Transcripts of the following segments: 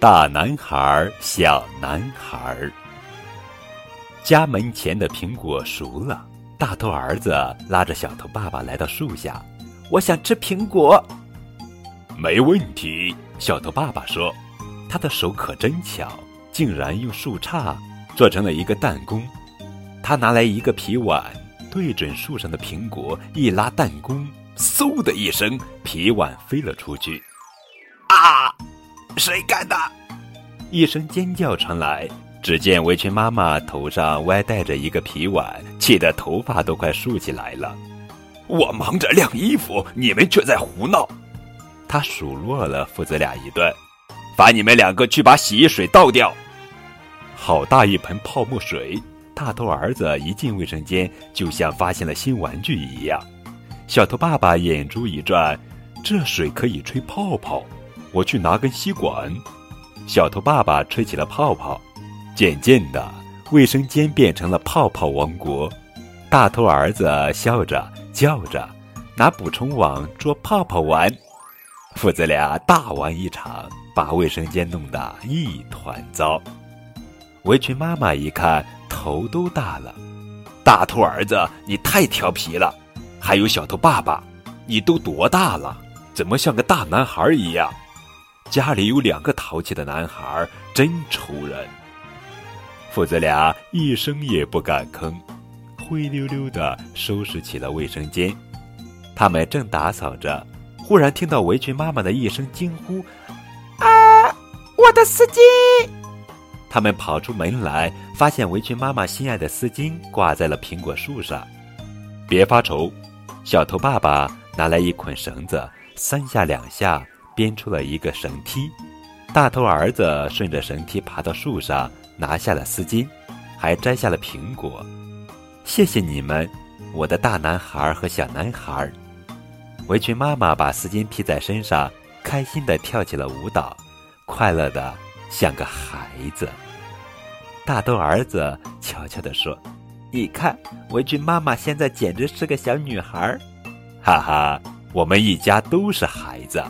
大男孩，小男孩。家门前的苹果熟了，大头儿子拉着小头爸爸来到树下，我想吃苹果。没问题，小头爸爸说，他的手可真巧，竟然用树杈做成了一个弹弓。他拿来一个皮碗，对准树上的苹果一拉弹弓，嗖的一声，皮碗飞了出去。啊！谁干的？一声尖叫传来，只见围裙妈妈头上歪戴着一个皮碗，气得头发都快竖起来了。我忙着晾衣服，你们却在胡闹。他数落了父子俩一顿，罚你们两个去把洗衣水倒掉。好大一盆泡沫水！大头儿子一进卫生间，就像发现了新玩具一样。小头爸爸眼珠一转，这水可以吹泡泡。我去拿根吸管，小头爸爸吹起了泡泡，渐渐的，卫生间变成了泡泡王国。大头儿子笑着叫着，拿捕虫网捉泡泡玩，父子俩大玩一场，把卫生间弄得一团糟。围裙妈妈一看，头都大了。大头儿子，你太调皮了！还有小头爸爸，你都多大了？怎么像个大男孩一样？家里有两个淘气的男孩，真愁人。父子俩一声也不敢吭，灰溜溜的收拾起了卫生间。他们正打扫着，忽然听到围裙妈妈的一声惊呼：“啊，我的丝巾！”他们跑出门来，发现围裙妈妈心爱的丝巾挂在了苹果树上。别发愁，小头爸爸拿来一捆绳子，三下两下。编出了一个绳梯，大头儿子顺着绳梯爬到树上，拿下了丝巾，还摘下了苹果。谢谢你们，我的大男孩和小男孩。围裙妈妈把丝巾披在身上，开心地跳起了舞蹈，快乐的像个孩子。大头儿子悄悄地说：“你看，围裙妈妈现在简直是个小女孩。”哈哈，我们一家都是孩子。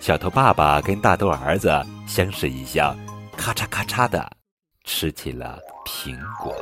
小头爸爸跟大头儿子相视一笑，咔嚓咔嚓的吃起了苹果。